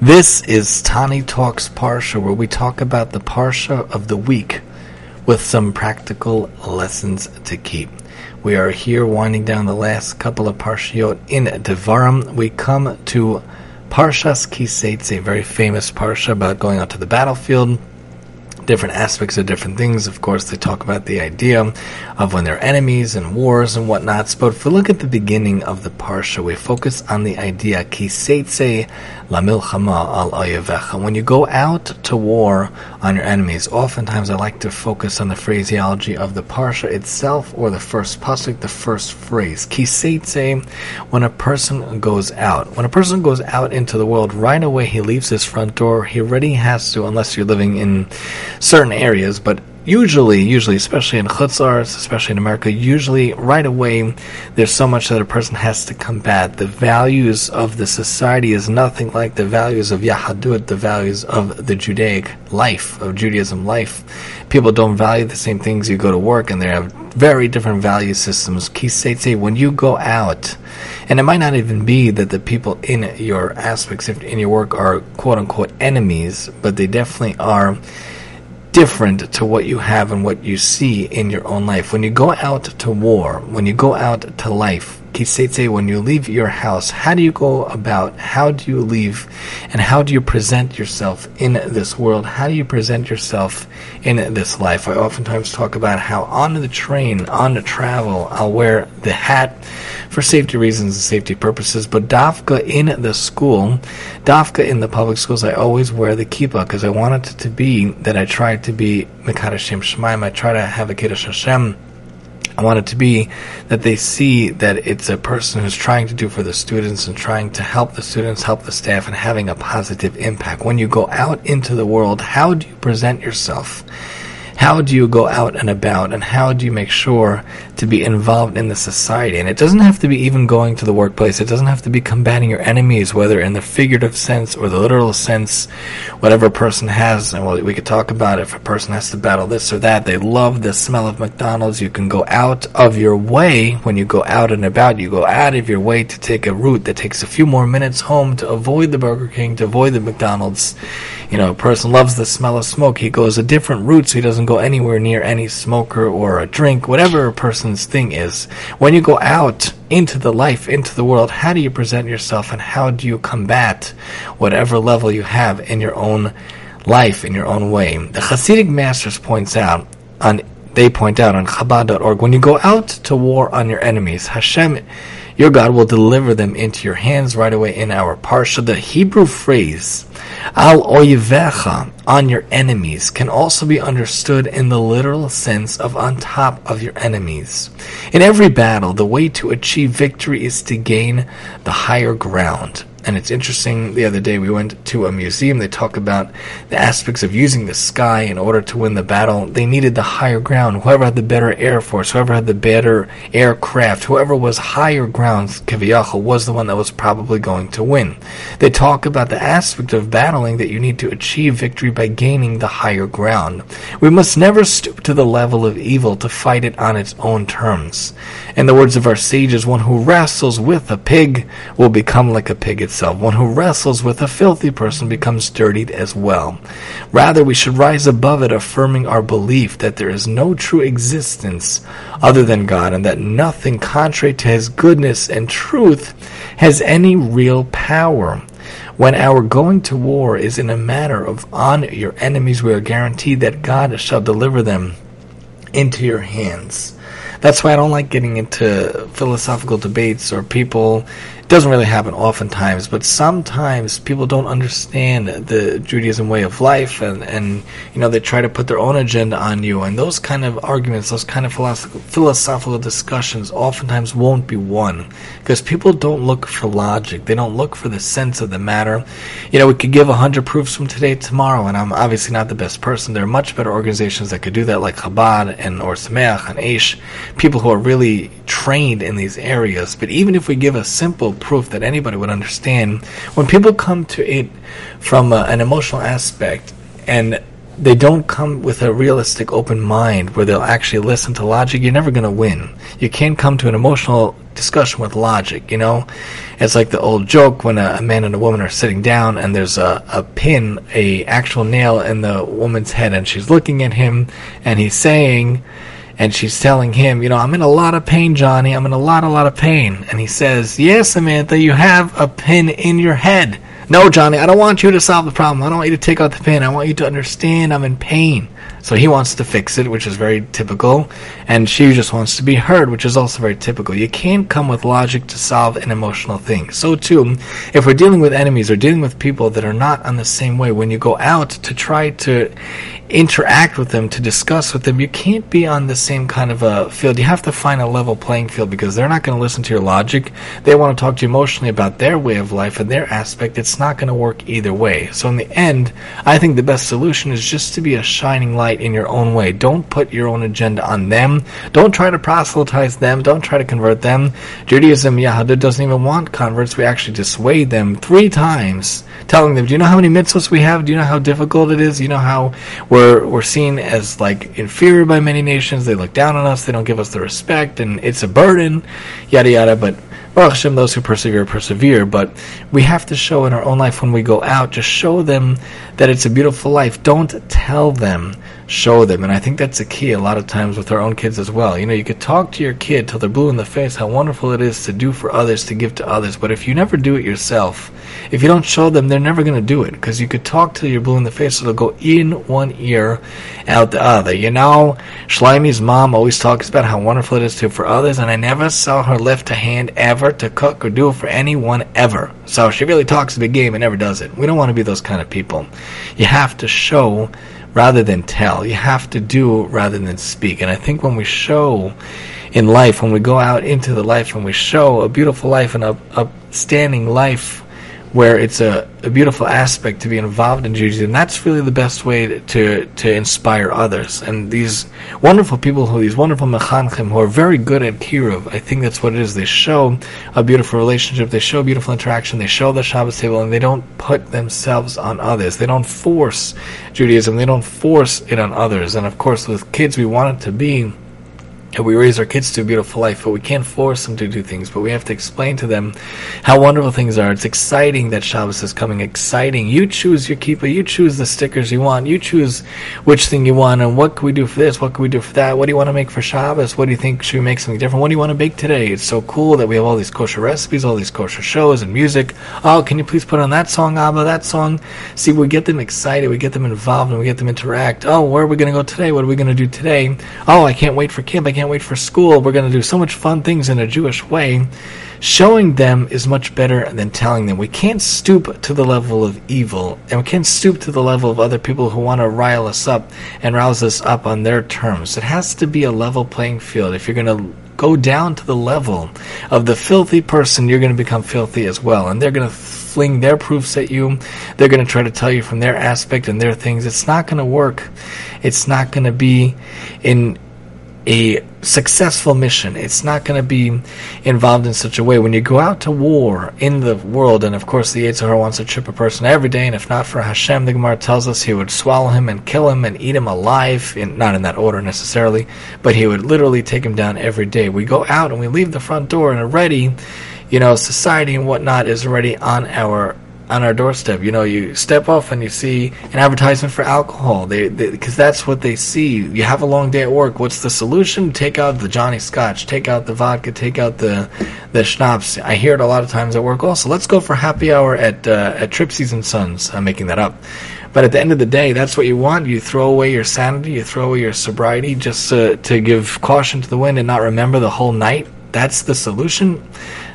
This is Tani Talks Parsha, where we talk about the Parsha of the week with some practical lessons to keep. We are here winding down the last couple of Parshiot in Devarim. We come to Parshas Kiseitze, a very famous Parsha about going out to the battlefield different aspects of different things. Of course, they talk about the idea of when they're enemies and wars and whatnots. But if we look at the beginning of the parsha, we focus on the idea kiseitze la milchama al oyevecha. When you go out to war on your enemies, oftentimes I like to focus on the phraseology of the parsha itself or the first pasuk, the first phrase. ki Kiseitze, when a person goes out. When a person goes out into the world, right away he leaves his front door. He already has to, unless you're living in certain areas, but usually, usually, especially in chutzars, especially in America, usually right away there's so much that a person has to combat. The values of the society is nothing like the values of Yahadut, the values of the Judaic life, of Judaism life. People don't value the same things. You go to work and they have very different value systems. Kiseitse, when you go out, and it might not even be that the people in your aspects in your work are quote unquote enemies, but they definitely are different to what you have and what you see in your own life. When you go out to war, when you go out to life, Kiseitse, when you leave your house, how do you go about? How do you leave? And how do you present yourself in this world? How do you present yourself in this life? I oftentimes talk about how on the train, on the travel, I'll wear the hat for safety reasons and safety purposes, but Dafka in the school, Dafka in the public schools, I always wear the kippah because I want it to be that I try to be Mekadashim Shemaim. I try to have a Kiddush Hashem I want it to be that they see that it's a person who's trying to do for the students and trying to help the students, help the staff, and having a positive impact. When you go out into the world, how do you present yourself? How do you go out and about and how do you make sure to be involved in the society? And it doesn't have to be even going to the workplace. It doesn't have to be combating your enemies, whether in the figurative sense or the literal sense, whatever person has. And well, we could talk about it. if a person has to battle this or that. They love the smell of McDonald's. You can go out of your way when you go out and about. You go out of your way to take a route that takes a few more minutes home to avoid the Burger King, to avoid the McDonald's. You know, a person loves the smell of smoke. He goes a different route so he doesn't go anywhere near any smoker or a drink, whatever a person's thing is. When you go out into the life, into the world, how do you present yourself and how do you combat whatever level you have in your own life, in your own way? The Hasidic Masters points out on they point out on Chabad.org when you go out to war on your enemies, Hashem your God will deliver them into your hands right away in our parsha. The Hebrew phrase al oyevecha on your enemies can also be understood in the literal sense of on top of your enemies. In every battle, the way to achieve victory is to gain the higher ground. And it's interesting, the other day we went to a museum, they talk about the aspects of using the sky in order to win the battle. They needed the higher ground. Whoever had the better air force, whoever had the better aircraft, whoever was higher ground, Kaviyachal, was the one that was probably going to win. They talk about the aspect of battling that you need to achieve victory by gaining the higher ground. We must never stoop to the level of evil to fight it on its own terms. In the words of our sages, one who wrestles with a pig will become like a pig itself. One who wrestles with a filthy person becomes dirtied as well. Rather, we should rise above it, affirming our belief that there is no true existence other than God, and that nothing contrary to His goodness and truth has any real power. When our going to war is in a matter of on your enemies, we are guaranteed that God shall deliver them into your hands. That's why I don't like getting into philosophical debates or people doesn't really happen oftentimes, but sometimes people don't understand the Judaism way of life, and, and you know they try to put their own agenda on you, and those kind of arguments, those kind of philosophical, philosophical discussions, oftentimes won't be won because people don't look for logic. They don't look for the sense of the matter. You know, we could give hundred proofs from today to tomorrow, and I'm obviously not the best person. There are much better organizations that could do that, like Chabad and Or Sameach and Aish, people who are really trained in these areas. But even if we give a simple proof that anybody would understand. When people come to it from uh, an emotional aspect and they don't come with a realistic open mind where they'll actually listen to logic, you're never going to win. You can't come to an emotional discussion with logic, you know? It's like the old joke when a, a man and a woman are sitting down and there's a, a pin, a actual nail in the woman's head and she's looking at him and he's saying, and she's telling him, you know, I'm in a lot of pain, Johnny. I'm in a lot, a lot of pain. And he says, Yes, Samantha, you have a pin in your head. No, Johnny, I don't want you to solve the problem. I don't want you to take out the pin. I want you to understand I'm in pain. So he wants to fix it, which is very typical, and she just wants to be heard, which is also very typical. You can't come with logic to solve an emotional thing. So too, if we're dealing with enemies or dealing with people that are not on the same way, when you go out to try to interact with them, to discuss with them, you can't be on the same kind of a field. You have to find a level playing field because they're not going to listen to your logic. They want to talk to you emotionally about their way of life and their aspect. It's not going to work either way. So in the end, I think the best solution is just to be a shining light in your own way. Don't put your own agenda on them. Don't try to proselytize them. Don't try to convert them. Judaism, Yahadut doesn't even want converts. We actually dissuade them three times, telling them, do you know how many mitzvahs we have? Do you know how difficult it is? Do you know how we're, we're seen as like inferior by many nations? They look down on us. They don't give us the respect and it's a burden, yada yada. But Hashem, those who persevere, persevere. But we have to show in our own life when we go out, just show them that it's a beautiful life. Don't tell them show them. And I think that's a key a lot of times with our own kids as well. You know, you could talk to your kid till they're blue in the face how wonderful it is to do for others, to give to others. But if you never do it yourself, if you don't show them, they're never going to do it. Because you could talk till you're blue in the face, so they'll go in one ear, out the other. You know, Schleimy's mom always talks about how wonderful it is to for others, and I never saw her lift a hand ever to cook or do for anyone ever. So she really talks a big game and never does it. We don't want to be those kind of people. You have to show rather than tell. You have to do rather than speak. And I think when we show in life, when we go out into the life and we show a beautiful life and a upstanding life where it's a, a beautiful aspect to be involved in Judaism. That's really the best way to, to, to inspire others. And these wonderful people, who these wonderful mechanchim, who are very good at kiruv, I think that's what it is. They show a beautiful relationship, they show beautiful interaction, they show the Shabbos table, and they don't put themselves on others. They don't force Judaism, they don't force it on others. And of course, with kids, we want it to be we raise our kids to a beautiful life, but we can't force them to do things. But we have to explain to them how wonderful things are. It's exciting that Shabbos is coming. Exciting. You choose your kippah. You choose the stickers you want. You choose which thing you want. And what can we do for this? What can we do for that? What do you want to make for Shabbos? What do you think should we make something different? What do you want to bake today? It's so cool that we have all these kosher recipes, all these kosher shows and music. Oh, can you please put on that song, Abba? That song. See, we get them excited. We get them involved, and we get them interact. Oh, where are we going to go today? What are we going to do today? Oh, I can't wait for camp. I can't can't wait for school. We're going to do so much fun things in a Jewish way. Showing them is much better than telling them. We can't stoop to the level of evil, and we can't stoop to the level of other people who want to rile us up and rouse us up on their terms. It has to be a level playing field. If you're going to go down to the level of the filthy person, you're going to become filthy as well. And they're going to fling their proofs at you. They're going to try to tell you from their aspect and their things. It's not going to work. It's not going to be in a successful mission. It's not going to be involved in such a way. When you go out to war in the world, and of course the Yetzer Hara wants to trip a person every day, and if not for Hashem, the Gemara tells us he would swallow him and kill him and eat him alive, in, not in that order necessarily, but he would literally take him down every day. We go out and we leave the front door, and already, you know, society and whatnot is already on our on our doorstep. You know, you step off and you see an advertisement for alcohol. They because that's what they see. You have a long day at work. What's the solution? Take out the Johnny Scotch. Take out the vodka. Take out the the schnapps. I hear it a lot of times at work. Also, let's go for happy hour at uh, at Tripsies and Sons. I'm making that up. But at the end of the day, that's what you want. You throw away your sanity, you throw away your sobriety just to, to give caution to the wind and not remember the whole night. That's the solution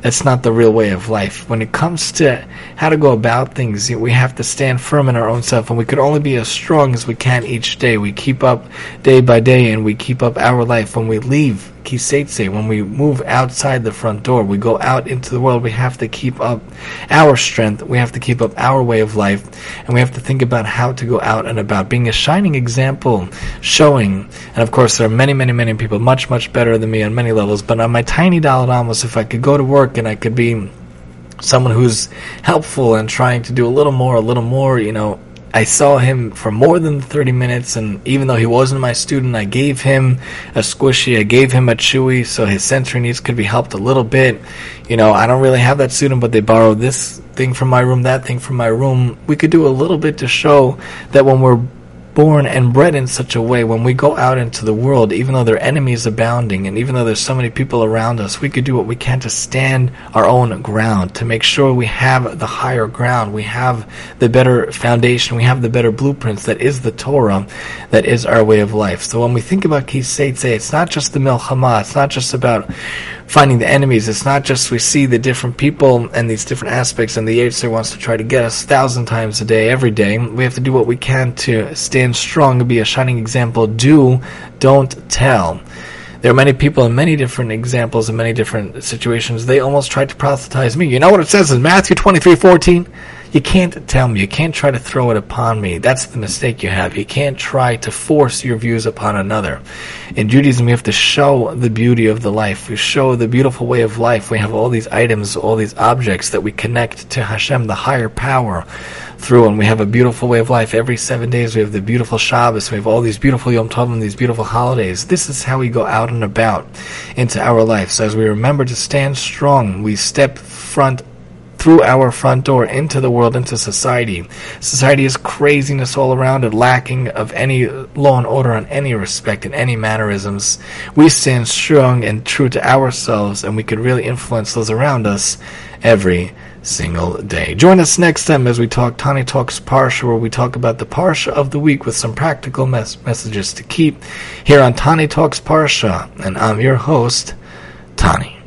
that's not the real way of life. When it comes to how to go about things, we have to stand firm in our own self, and we could only be as strong as we can each day. We keep up day by day, and we keep up our life. When we leave kiseitse, when we move outside the front door, we go out into the world, we have to keep up our strength, we have to keep up our way of life, and we have to think about how to go out and about, being a shining example, showing, and of course there are many, many, many people much, much better than me on many levels, but on my tiny dollar almost, if I could go to work and I could be someone who's helpful and trying to do a little more, a little more, you know, I saw him for more than 30 minutes, and even though he wasn't my student, I gave him a squishy, I gave him a chewy, so his sensory needs could be helped a little bit. You know, I don't really have that student, but they borrowed this thing from my room, that thing from my room. We could do a little bit to show that when we're born and bred in such a way when we go out into the world, even though there are enemies abounding, and even though there's so many people around us, we could do what we can to stand our own ground, to make sure we have the higher ground, we have the better foundation, we have the better blueprints that is the Torah, that is our way of life. So when we think about Kiseitse, it's not just the Milchama, it's not just about finding the enemies. It's not just we see the different people and these different aspects, and the Yetzer wants to try to get us a thousand times a day, every day. We have to do what we can to stand strong and be a shining example. Do, don't tell. There are many people in many different examples in many different situations. They almost tried to proselytize me. You know what it says in Matthew twenty three fourteen? You can't tell me. You can't try to throw it upon me. That's the mistake you have. You can't try to force your views upon another. In Judaism, we have to show the beauty of the life. We show the beautiful way of life. We have all these items, all these objects that we connect to Hashem, the higher power, through, and we have a beautiful way of life. Every seven days, we have the beautiful Shabbos. We have all these beautiful Yom Tovim, these beautiful holidays. This is how we go out and about into our life. So as we remember to stand strong, we step front through our front door into the world, into society. Society is craziness all around it, lacking of any law and order in any respect, and any mannerisms. We stand strong and true to ourselves, and we could really influence those around us every single day. Join us next time as we talk Tani Talks Parsha, where we talk about the Parsha of the week with some practical mes- messages to keep here on Tani Talks Parsha. And I'm your host, Tani.